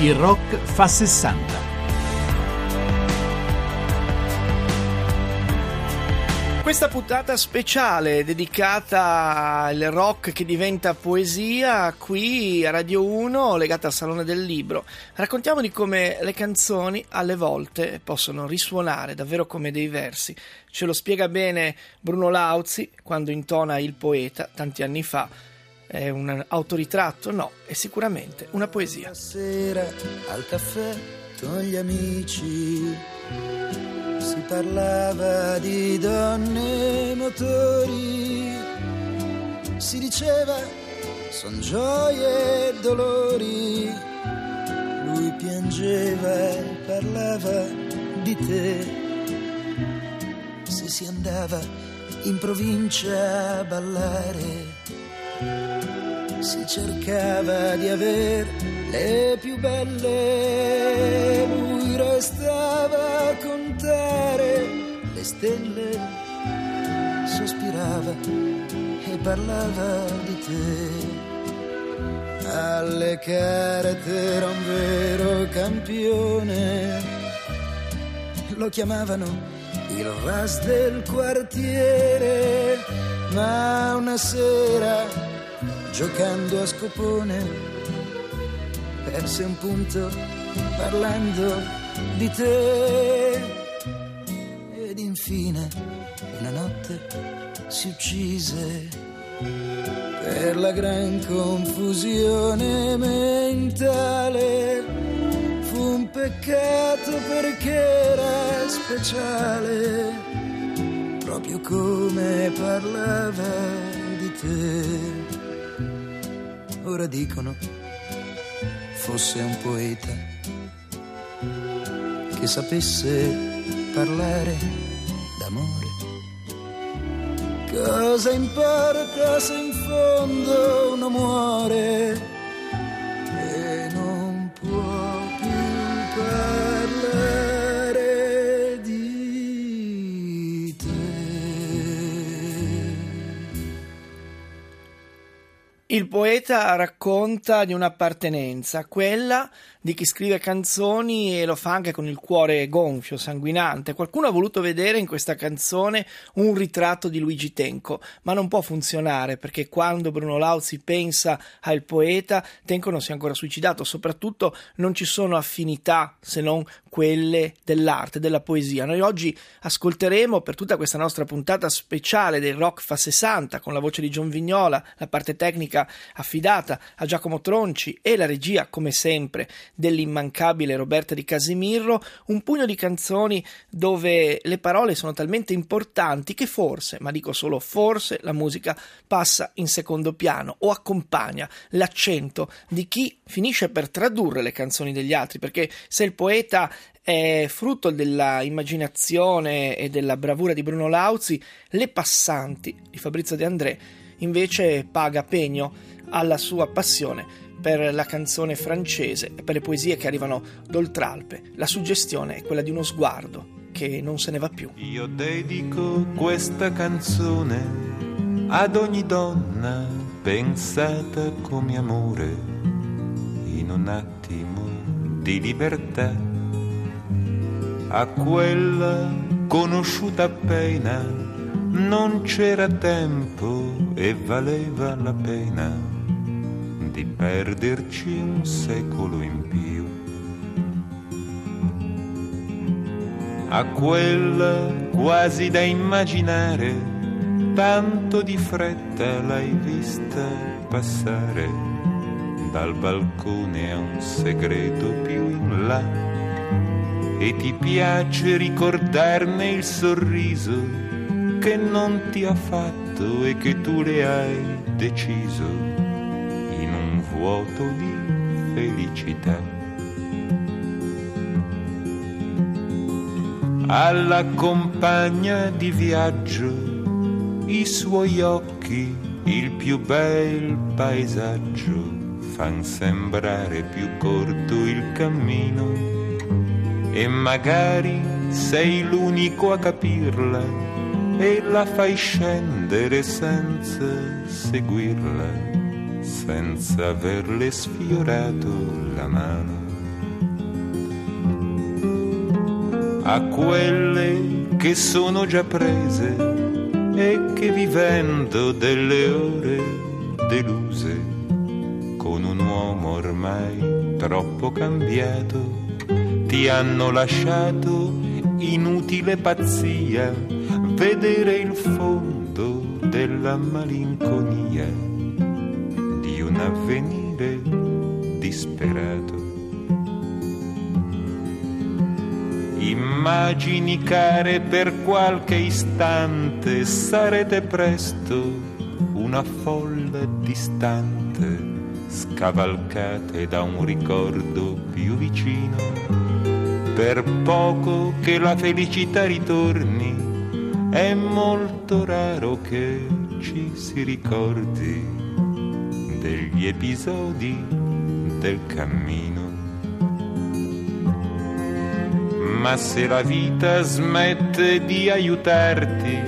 Il rock fa 60. Questa puntata speciale dedicata al rock che diventa poesia qui a Radio 1 legata al Salone del Libro. Raccontiamo di come le canzoni alle volte possono risuonare davvero come dei versi. Ce lo spiega bene Bruno Lauzi quando intona Il poeta tanti anni fa. È un autoritratto? No, è sicuramente una poesia. Sera al caffè con gli amici si parlava di donne e motori, si diceva son gioie e dolori, lui piangeva e parlava di te, se si andava in provincia a ballare, si cercava di aver le più belle, lui restava a contare le stelle, sospirava e parlava di te. Alle carte era un vero campione, lo chiamavano il ras del quartiere, ma una sera giocando a scopone perse un punto parlando di te. Ed infine una notte si uccise per la gran confusione mentale. Fu un peccato perché era speciale, proprio come parlava di te. Ora dicono fosse un poeta che sapesse parlare d'amore. Cosa importa se in fondo uno muore? Il poeta racconta di un'appartenenza, quella di chi scrive canzoni e lo fa anche con il cuore gonfio, sanguinante. Qualcuno ha voluto vedere in questa canzone un ritratto di Luigi Tenco, ma non può funzionare perché quando Bruno Lauzi pensa al poeta, Tenco non si è ancora suicidato, soprattutto non ci sono affinità se non quelle dell'arte, della poesia. Noi oggi ascolteremo per tutta questa nostra puntata speciale del Rock fa 60 con la voce di John Vignola, la parte tecnica affidata a Giacomo Tronci e la regia come sempre dell'immancabile Roberta di Casimirro, un pugno di canzoni dove le parole sono talmente importanti che forse, ma dico solo forse, la musica passa in secondo piano o accompagna l'accento di chi finisce per tradurre le canzoni degli altri, perché se il poeta è frutto della immaginazione e della bravura di Bruno Lauzi, Le passanti di Fabrizio De André invece paga pegno alla sua passione per la canzone francese e per le poesie che arrivano d'oltralpe. La suggestione è quella di uno sguardo che non se ne va più. Io dedico questa canzone ad ogni donna pensata come amore in un attimo di libertà, a quella conosciuta appena non c'era tempo e valeva la pena di perderci un secolo in più. A quella quasi da immaginare, tanto di fretta l'hai vista passare dal balcone a un segreto più in là. E ti piace ricordarne il sorriso che non ti ha fatto e che tu le hai deciso vuoto di felicità. Alla compagna di viaggio, i suoi occhi, il più bel paesaggio, fan sembrare più corto il cammino e magari sei l'unico a capirla e la fai scendere senza seguirla, senza averle sfiorato la mano. A quelle che sono già prese e che vivendo delle ore deluse con un uomo ormai troppo cambiato, ti hanno lasciato inutile pazzia vedere il fondo della malinconia di un avvenire disperato. Immagini care per qualche istante sarete presto una folla distante, scavalcate da un ricordo più vicino, per poco che la felicità ritorni, è molto raro che ci si ricordi degli episodi del cammino. ma se la vita smette di aiutarti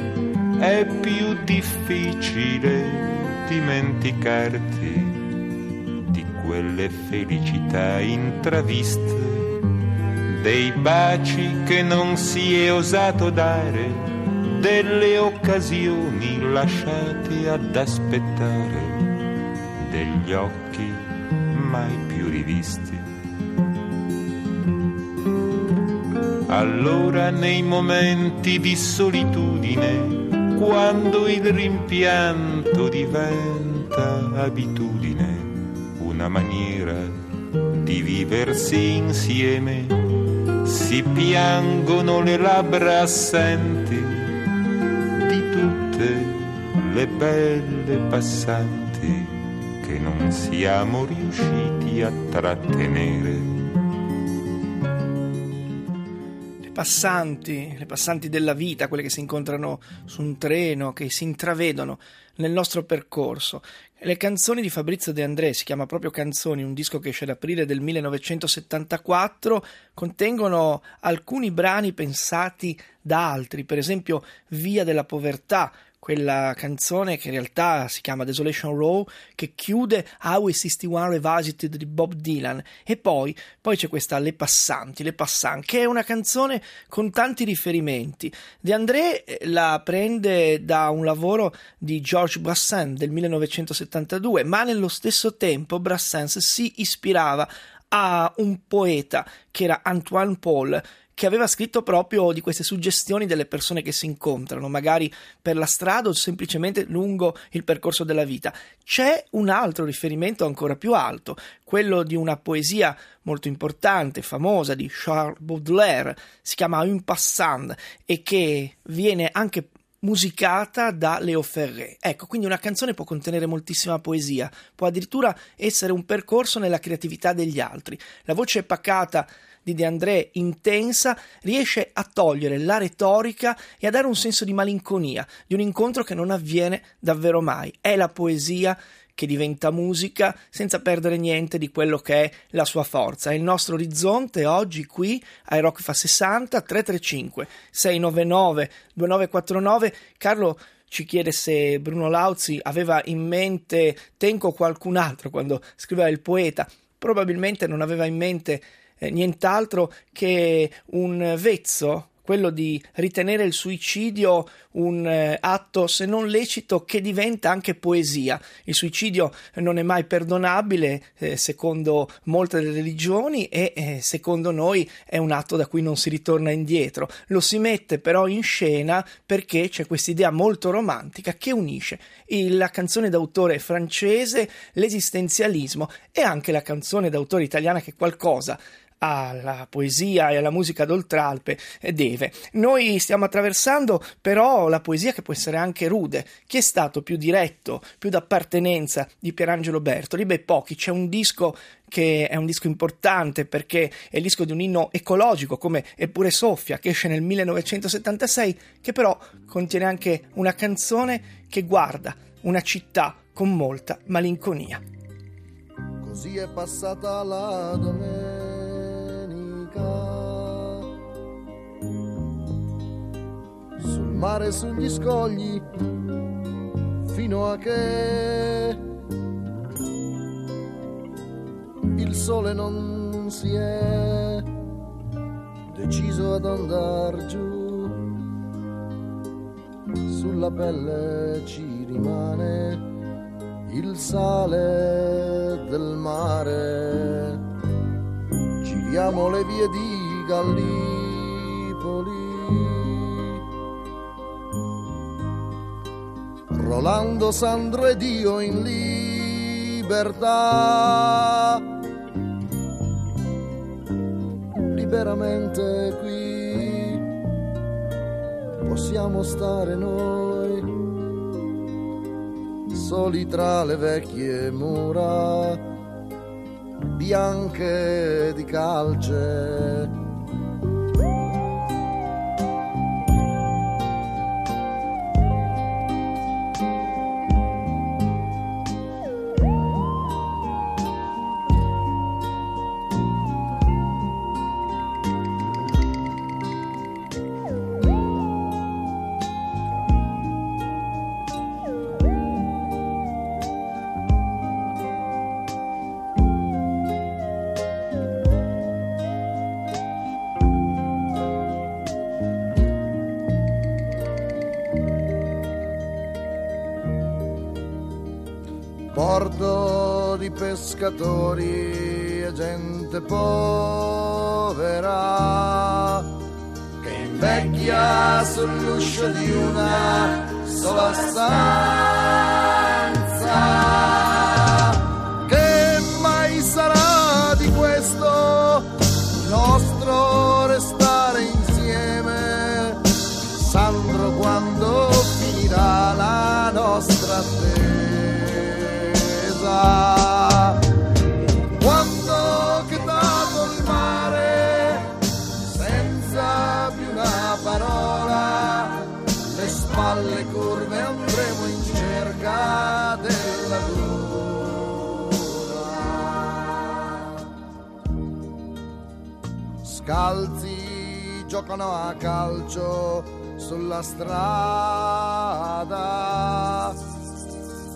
è più difficile dimenticarti di quelle felicità intraviste, dei baci che non si è osato dare, delle occasioni lasciate ad aspettare, degli occhi mai più rivisti. Allora nei momenti di solitudine, quando il rimpianto diventa abitudine, una maniera di viversi insieme, si piangono le labbra assenti tutte le belle passanti che non siamo riusciti a trattenere passanti, le passanti della vita, quelle che si incontrano su un treno, che si intravedono nel nostro percorso. Le canzoni di Fabrizio De André, si chiama proprio Canzoni, un disco che esce ad aprile del 1974, contengono alcuni brani pensati da altri, per esempio Via della povertà, quella canzone che in realtà si chiama Desolation Row, che chiude Highway 61 Revisited di Bob Dylan. E poi, poi c'è questa Le Passanti, Le Passanti, che è una canzone con tanti riferimenti. De André eh, la prende da un lavoro di Georges Brassens del 1972, ma nello stesso tempo Brassens si ispirava a un poeta che era Antoine Paul che aveva scritto proprio di queste suggestioni delle persone che si incontrano, magari per la strada o semplicemente lungo il percorso della vita. C'è un altro riferimento ancora più alto, quello di una poesia molto importante, famosa di Charles Baudelaire, si chiama Un passant e che viene anche musicata da Leo Ferré. Ecco, quindi una canzone può contenere moltissima poesia, può addirittura essere un percorso nella creatività degli altri. La voce pacata di De André intensa riesce a togliere la retorica e a dare un senso di malinconia, di un incontro che non avviene davvero mai. È la poesia che diventa musica senza perdere niente di quello che è la sua forza. È il nostro orizzonte oggi qui ai Rock fa 60 335 699 2949. Carlo ci chiede se Bruno Lauzi aveva in mente Tenco o qualcun altro quando scriveva il poeta. Probabilmente non aveva in mente eh, nient'altro che un vezzo quello di ritenere il suicidio un eh, atto se non lecito che diventa anche poesia. Il suicidio non è mai perdonabile eh, secondo molte religioni e eh, secondo noi è un atto da cui non si ritorna indietro. Lo si mette però in scena perché c'è questa idea molto romantica che unisce la canzone d'autore francese, l'esistenzialismo e anche la canzone d'autore italiana che qualcosa alla poesia e alla musica d'Oltralpe deve. Noi stiamo attraversando però la poesia che può essere anche rude. Chi è stato più diretto, più d'appartenenza di Pierangelo Bertoli? Beh, pochi. C'è un disco che è un disco importante perché è il disco di un inno ecologico come Eppure Soffia che esce nel 1976 che però contiene anche una canzone che guarda una città con molta malinconia. Così è passata la domenica sul mare sugli scogli fino a che il sole non si è deciso ad andar giù, sulla pelle ci rimane il sale del mare. Giriamo le vie di Gallipoli. Rolando, Sandro ed io in libertà. Liberamente qui possiamo stare noi soli tra le vecchie mura bianche di calce. Pescatori e gente povera che invecchia sull'uscio di una sola stanza. Curve andremo in cerca della luna. Scalzi giocano a calcio sulla strada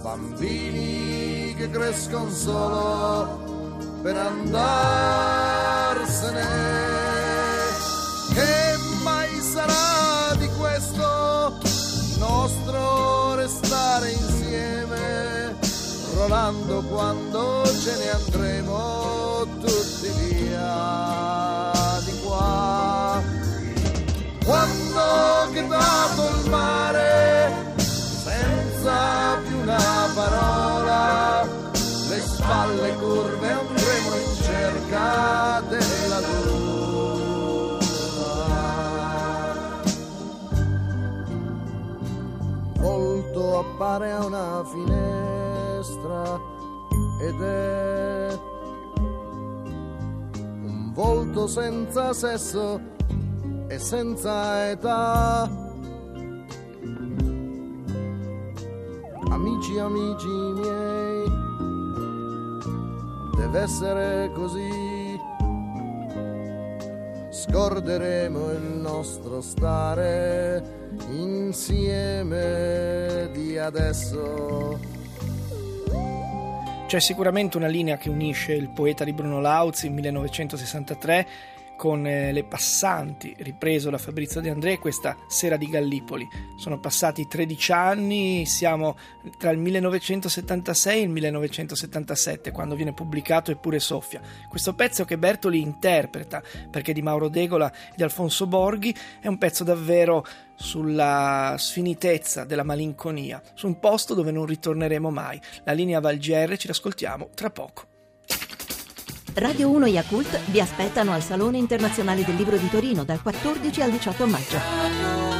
bambini che crescono solo per andarsene. Rolando quando ce ne andremo tutti via di qua. Quando che dato il mare senza più una parola, le spalle curve andremo in cerca della luna. Volto appare a una finestra senza sesso e senza età. amici, amici miei, deve essere così. Scorderemo il nostro stare insieme di adesso. C'è sicuramente una linea che unisce il poeta di Bruno Lauzi in 1963 con eh, Le Passanti, ripreso da Fabrizio De André questa sera di Gallipoli. Sono passati 13 anni, siamo tra il 1976 e il 1977 quando viene pubblicato Eppure Soffia. Questo pezzo che Bertoli interpreta, perché di Mauro Degola e di Alfonso Borghi, è un pezzo davvero sulla sfinitezza della malinconia, su un posto dove non ritorneremo mai. La linea Valgierre ci l'ascoltiamo tra poco. Radio 1 Yakult vi aspettano al Salone Internazionale del Libro di Torino dal 14 al 18 maggio.